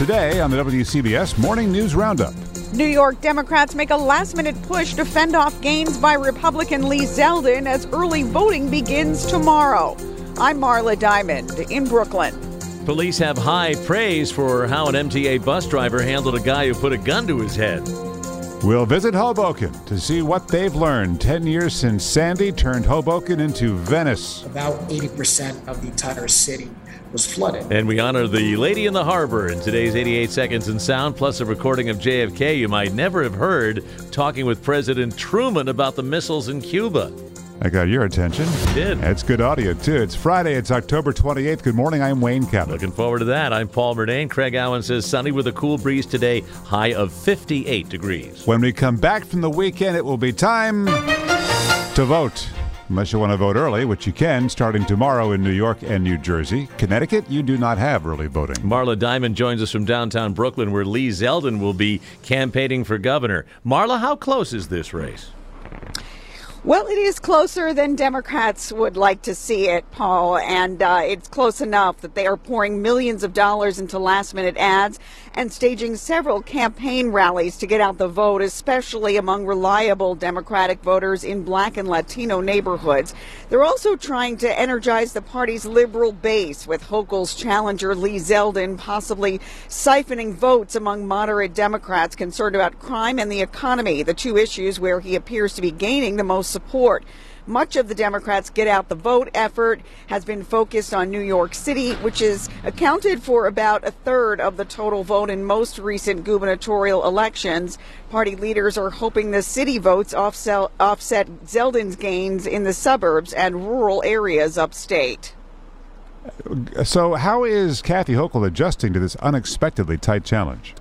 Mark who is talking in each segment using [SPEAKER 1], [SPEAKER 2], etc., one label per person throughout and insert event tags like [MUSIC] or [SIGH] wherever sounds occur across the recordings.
[SPEAKER 1] Today on the WCBS Morning News Roundup.
[SPEAKER 2] New York Democrats make a last minute push to fend off gains by Republican Lee Zeldin as early voting begins tomorrow. I'm Marla Diamond in Brooklyn.
[SPEAKER 3] Police have high praise for how an MTA bus driver handled a guy who put a gun to his head.
[SPEAKER 1] We'll visit Hoboken to see what they've learned 10 years since Sandy turned Hoboken into Venice.
[SPEAKER 4] About 80% of the entire city was flooded.
[SPEAKER 3] And we honor the lady in the harbor in today's 88 Seconds in Sound, plus a recording of JFK you might never have heard talking with President Truman about the missiles in Cuba.
[SPEAKER 1] I got your attention.
[SPEAKER 3] Did.
[SPEAKER 1] It's good audio, too. It's Friday. It's October 28th. Good morning. I'm Wayne Cabot.
[SPEAKER 3] Looking forward to that. I'm Paul Murnane. Craig Allen says sunny with a cool breeze today, high of 58 degrees.
[SPEAKER 1] When we come back from the weekend, it will be time to vote. Unless you want to vote early, which you can, starting tomorrow in New York and New Jersey. Connecticut, you do not have early voting.
[SPEAKER 3] Marla Diamond joins us from downtown Brooklyn, where Lee Zeldin will be campaigning for governor. Marla, how close is this race?
[SPEAKER 2] Well, it is closer than Democrats would like to see it, Paul, and uh, it's close enough that they are pouring millions of dollars into last minute ads and staging several campaign rallies to get out the vote, especially among reliable Democratic voters in black and Latino neighborhoods. They're also trying to energize the party's liberal base, with Hochul's challenger Lee Zeldin possibly siphoning votes among moderate Democrats concerned about crime and the economy, the two issues where he appears to be gaining the most support. Much of the Democrats' Get Out the Vote effort has been focused on New York City, which is accounted for about a third of the total vote in most recent gubernatorial elections. Party leaders are hoping the city votes offset, offset Zeldin's gains in the suburbs and rural areas upstate.
[SPEAKER 1] So, how is Kathy Hochul adjusting to this unexpectedly tight challenge?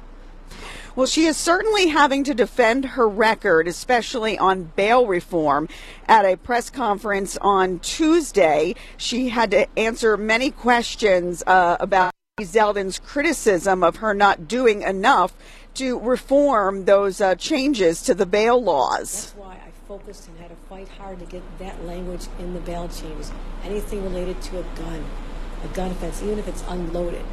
[SPEAKER 2] Well, she is certainly having to defend her record, especially on bail reform. At a press conference on Tuesday, she had to answer many questions uh, about Zeldin's criticism of her not doing enough to reform those uh, changes to the bail laws.
[SPEAKER 5] That's why I focused and had to fight hard to get that language in the bail changes. Anything related to a gun, a gun offense, even if it's unloaded.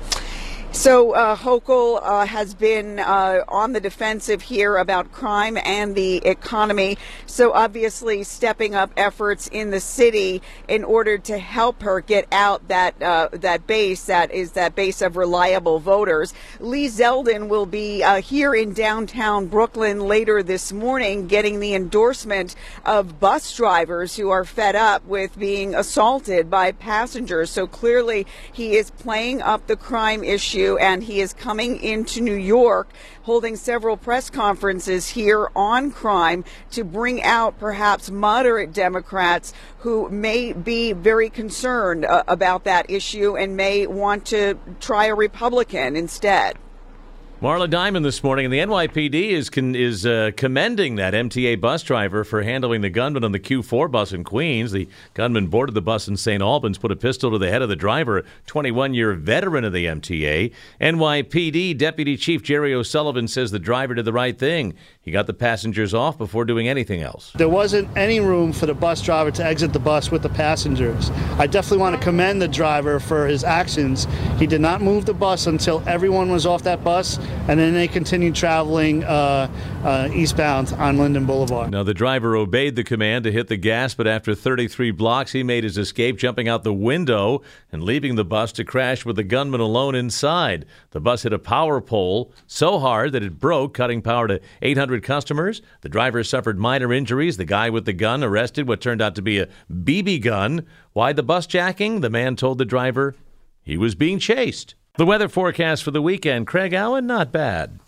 [SPEAKER 2] So uh, Hochul uh, has been uh, on the defensive here about crime and the economy. So obviously stepping up efforts in the city in order to help her get out that uh, that base that is that base of reliable voters. Lee Zeldin will be uh, here in downtown Brooklyn later this morning, getting the endorsement of bus drivers who are fed up with being assaulted by passengers. So clearly he is playing up the crime issue and he is coming into New York, holding several press conferences here on crime to bring out perhaps moderate Democrats who may be very concerned uh, about that issue and may want to try a Republican instead.
[SPEAKER 3] Marla Diamond this morning, and the NYPD is con- is uh, commending that MTA bus driver for handling the gunman on the Q4 bus in Queens. The gunman boarded the bus in St. Albans, put a pistol to the head of the driver, 21 year veteran of the MTA. NYPD Deputy Chief Jerry O'Sullivan says the driver did the right thing. He got the passengers off before doing anything else.
[SPEAKER 6] There wasn't any room for the bus driver to exit the bus with the passengers. I definitely want to commend the driver for his actions. He did not move the bus until everyone was off that bus and then they continued traveling uh, uh, eastbound on Linden Boulevard.
[SPEAKER 3] Now, the driver obeyed the command to hit the gas, but after 33 blocks, he made his escape, jumping out the window and leaving the bus to crash with the gunman alone inside. The bus hit a power pole so hard that it broke, cutting power to 800 customers. The driver suffered minor injuries. The guy with the gun arrested what turned out to be a BB gun. Why the bus jacking? The man told the driver he was being chased. The weather forecast for the weekend, Craig Allen, not bad.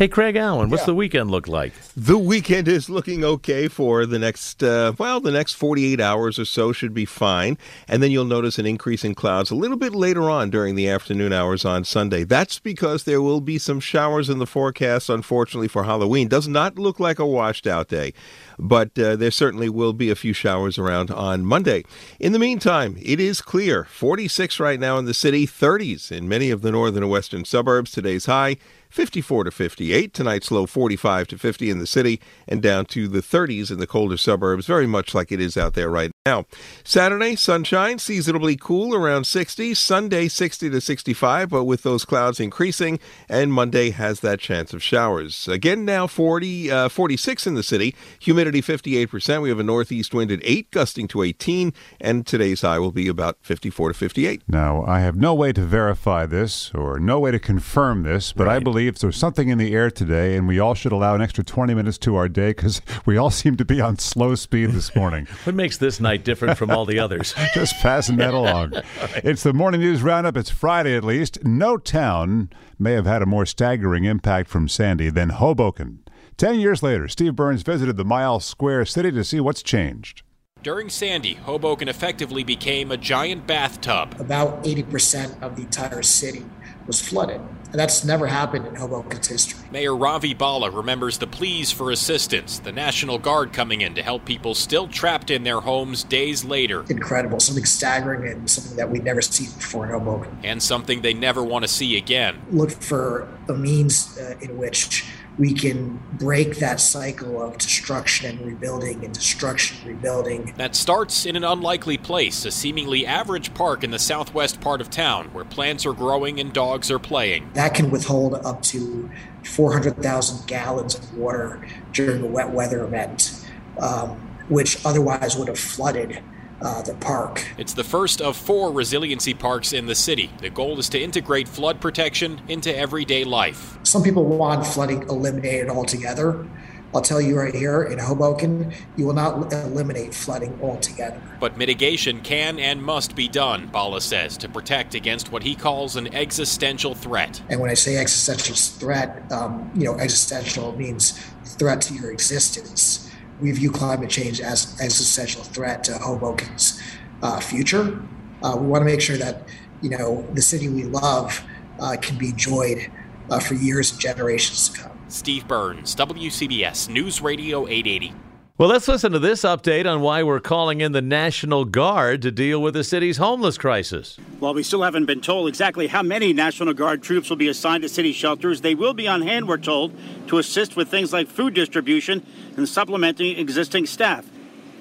[SPEAKER 3] Hey, Craig Allen, what's
[SPEAKER 7] Yeah.
[SPEAKER 3] the weekend look like?
[SPEAKER 7] The weekend is looking okay for the next, uh, well, the next 48 hours or so should be fine. And then you'll notice an increase in clouds a little bit later on during the afternoon hours on Sunday. That's because there will be some showers in the forecast, unfortunately, for Halloween. Does not look like a washed out day, but uh, there certainly will be a few showers around on Monday. In the meantime, it is clear 46 right now in the city, 30s in many of the northern and western suburbs. Today's high. 54 to 58. Tonight's low 45 to 50 in the city and down to the 30s in the colder suburbs, very much like it is out there right now. Saturday, sunshine, seasonably cool around 60. Sunday, 60 to 65, but with those clouds increasing. And Monday has that chance of showers. Again, now 40, uh, 46 in the city. Humidity 58%. We have a northeast wind at 8, gusting to 18. And today's high will be about 54 to 58.
[SPEAKER 1] Now, I have no way to verify this or no way to confirm this, but I believe there's something in the air today, and we all should allow an extra 20 minutes to our day because [LAUGHS] we all seem to be on slow speed this morning. [LAUGHS]
[SPEAKER 3] What makes this night different from all the others? [LAUGHS]
[SPEAKER 1] Just passing that along. [LAUGHS] It's the morning news roundup. It's Friday at least. No town may have had a more staggering impact from Sandy than Hoboken. Ten years later, Steve Burns visited the Mile Square City to see what's changed.
[SPEAKER 8] During Sandy, Hoboken effectively became a giant bathtub.
[SPEAKER 4] About 80% of the entire city was flooded. And that's never happened in Hoboken's history.
[SPEAKER 8] Mayor Ravi Bhalla remembers the pleas for assistance, the National Guard coming in to help people still trapped in their homes days later,
[SPEAKER 4] Incredible, something staggering and something that we'd never seen before in Hoboken.
[SPEAKER 8] and something they never want to see again.
[SPEAKER 4] Look for a means uh, in which we can break that cycle of destruction and rebuilding and destruction and rebuilding.
[SPEAKER 8] That starts in an unlikely place, a seemingly average park in the southwest part of town where plants are growing and dogs are playing.
[SPEAKER 4] That can withhold up to 400,000 gallons of water during a wet weather event, um, which otherwise would have flooded uh, the park.
[SPEAKER 8] It's the first of four resiliency parks in the city. The goal is to integrate flood protection into everyday life.
[SPEAKER 4] Some people want flooding eliminated altogether. I'll tell you right here in Hoboken, you will not eliminate flooding altogether.
[SPEAKER 8] But mitigation can and must be done, Bhalla says, to protect against what he calls an existential threat.
[SPEAKER 4] And when I say existential threat, um, you know, existential means threat to your existence. We view climate change as an existential threat to Hoboken's uh, future. Uh, we want to make sure that, you know, the city we love uh, can be enjoyed uh, for years and generations to come.
[SPEAKER 8] Steve Burns, WCBS News Radio 880.
[SPEAKER 3] Well, let's listen to this update on why we're calling in the National Guard to deal with the city's homeless crisis.
[SPEAKER 9] While we still haven't been told exactly how many National Guard troops will be assigned to city shelters, they will be on hand, we're told, to assist with things like food distribution and supplementing existing staff.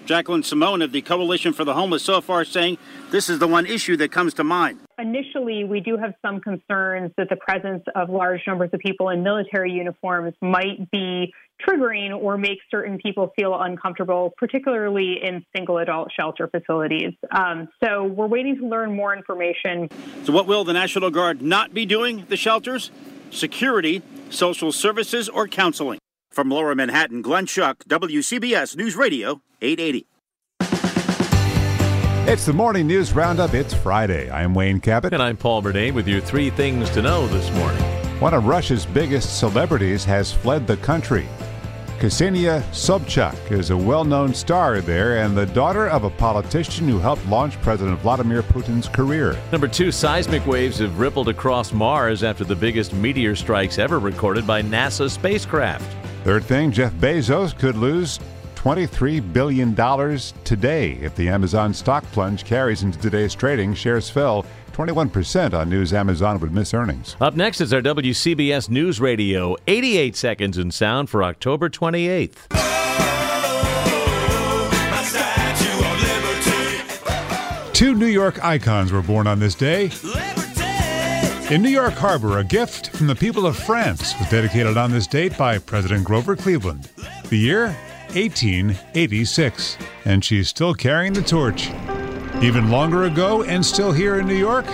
[SPEAKER 9] Jacqueline Simone of the Coalition for the Homeless so far saying this is the one issue that comes to mind.
[SPEAKER 10] Initially, we do have some concerns that the presence of large numbers of people in military uniforms might be triggering or make certain people feel uncomfortable, particularly in single adult shelter facilities. Um, so we're waiting to learn more information.
[SPEAKER 9] So, what will the National Guard not be doing the shelters? Security, social services, or counseling? From Lower Manhattan, Glenn Schuck, WCBS News Radio 880.
[SPEAKER 1] It's the morning news roundup. It's Friday. I'm Wayne Cabot.
[SPEAKER 3] And I'm Paul Murnane with your three things to know this morning.
[SPEAKER 1] One of Russia's biggest celebrities has fled the country. Ksenia Sobchak is a well known star there and the daughter of a politician who helped launch President Vladimir Putin's career.
[SPEAKER 3] Number two, seismic waves have rippled across Mars after the biggest meteor strikes ever recorded by NASA spacecraft.
[SPEAKER 1] Third thing, Jeff Bezos could lose $23 billion today if the Amazon stock plunge carries into today's trading. Shares fell 21% on news Amazon would miss earnings.
[SPEAKER 3] Up next is our WCBS News Radio 88 seconds in sound for October 28th.
[SPEAKER 1] Two New York icons were born on this day. In New York Harbor, a gift from the people of France was dedicated on this date by President Grover Cleveland. The year? 1886. And she's still carrying the torch. Even longer ago and still here in New York?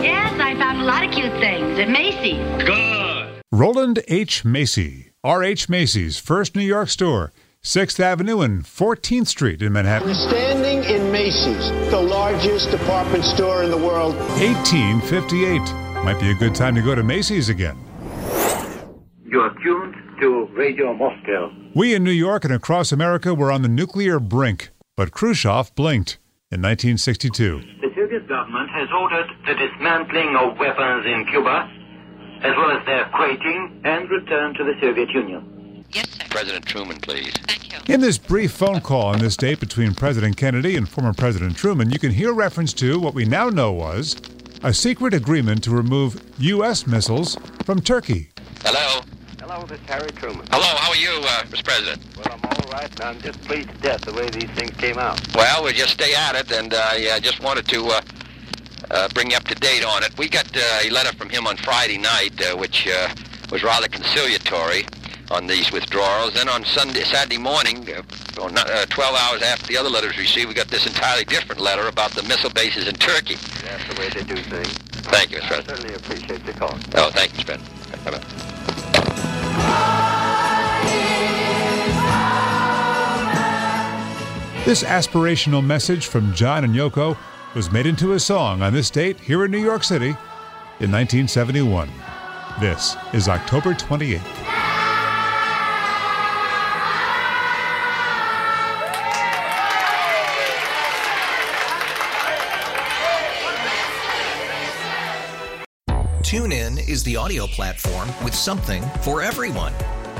[SPEAKER 11] Yes, I found a lot of cute things at Macy's.
[SPEAKER 1] Good. Rowland H. Macy. R.H. Macy's first New York store, 6th Avenue and 14th Street in Manhattan.
[SPEAKER 12] We're standing in Macy's, the largest department store in the world.
[SPEAKER 1] 1858. Might be a good time to go to Macy's again.
[SPEAKER 13] You're tuned to Radio Moscow.
[SPEAKER 1] We in New York and across America were on the nuclear brink, but Khrushchev blinked in 1962.
[SPEAKER 13] The Soviet government has ordered the dismantling of weapons in Cuba, as well as their crating and return to the Soviet Union.
[SPEAKER 14] Yes, sir. President Truman, please. Thank
[SPEAKER 1] you. In this brief phone call on this date between President Kennedy and former President Truman, you can hear reference to what we now know was a secret agreement to remove U.S. missiles from Turkey.
[SPEAKER 14] Hello.
[SPEAKER 13] Hello, this is Harry Truman.
[SPEAKER 14] Hello, how are you, uh, Mr. President?
[SPEAKER 13] Well, I'm all right, and I'm just pleased to death the way these things came out.
[SPEAKER 14] Well, we'll just stay at it, and I uh, just wanted to uh, uh, bring you up to date on it. We got uh, a letter from him on Friday night, uh, which uh, was rather conciliatory on these withdrawals. Then on Sunday, Saturday morning, uh, on, uh, 12 hours after the other letters received, we got this entirely different letter about the missile bases in Turkey.
[SPEAKER 13] That's the way they do things.
[SPEAKER 14] Thank you, Mr.
[SPEAKER 13] I
[SPEAKER 14] President.
[SPEAKER 13] certainly appreciate the call.
[SPEAKER 14] Oh, thank you, Mr. President. Bye-bye.
[SPEAKER 1] This aspirational message from John and Yoko was made into a song on this date here in New York City in 1971. This is October 28th.
[SPEAKER 15] TuneIn is the audio platform with something for everyone.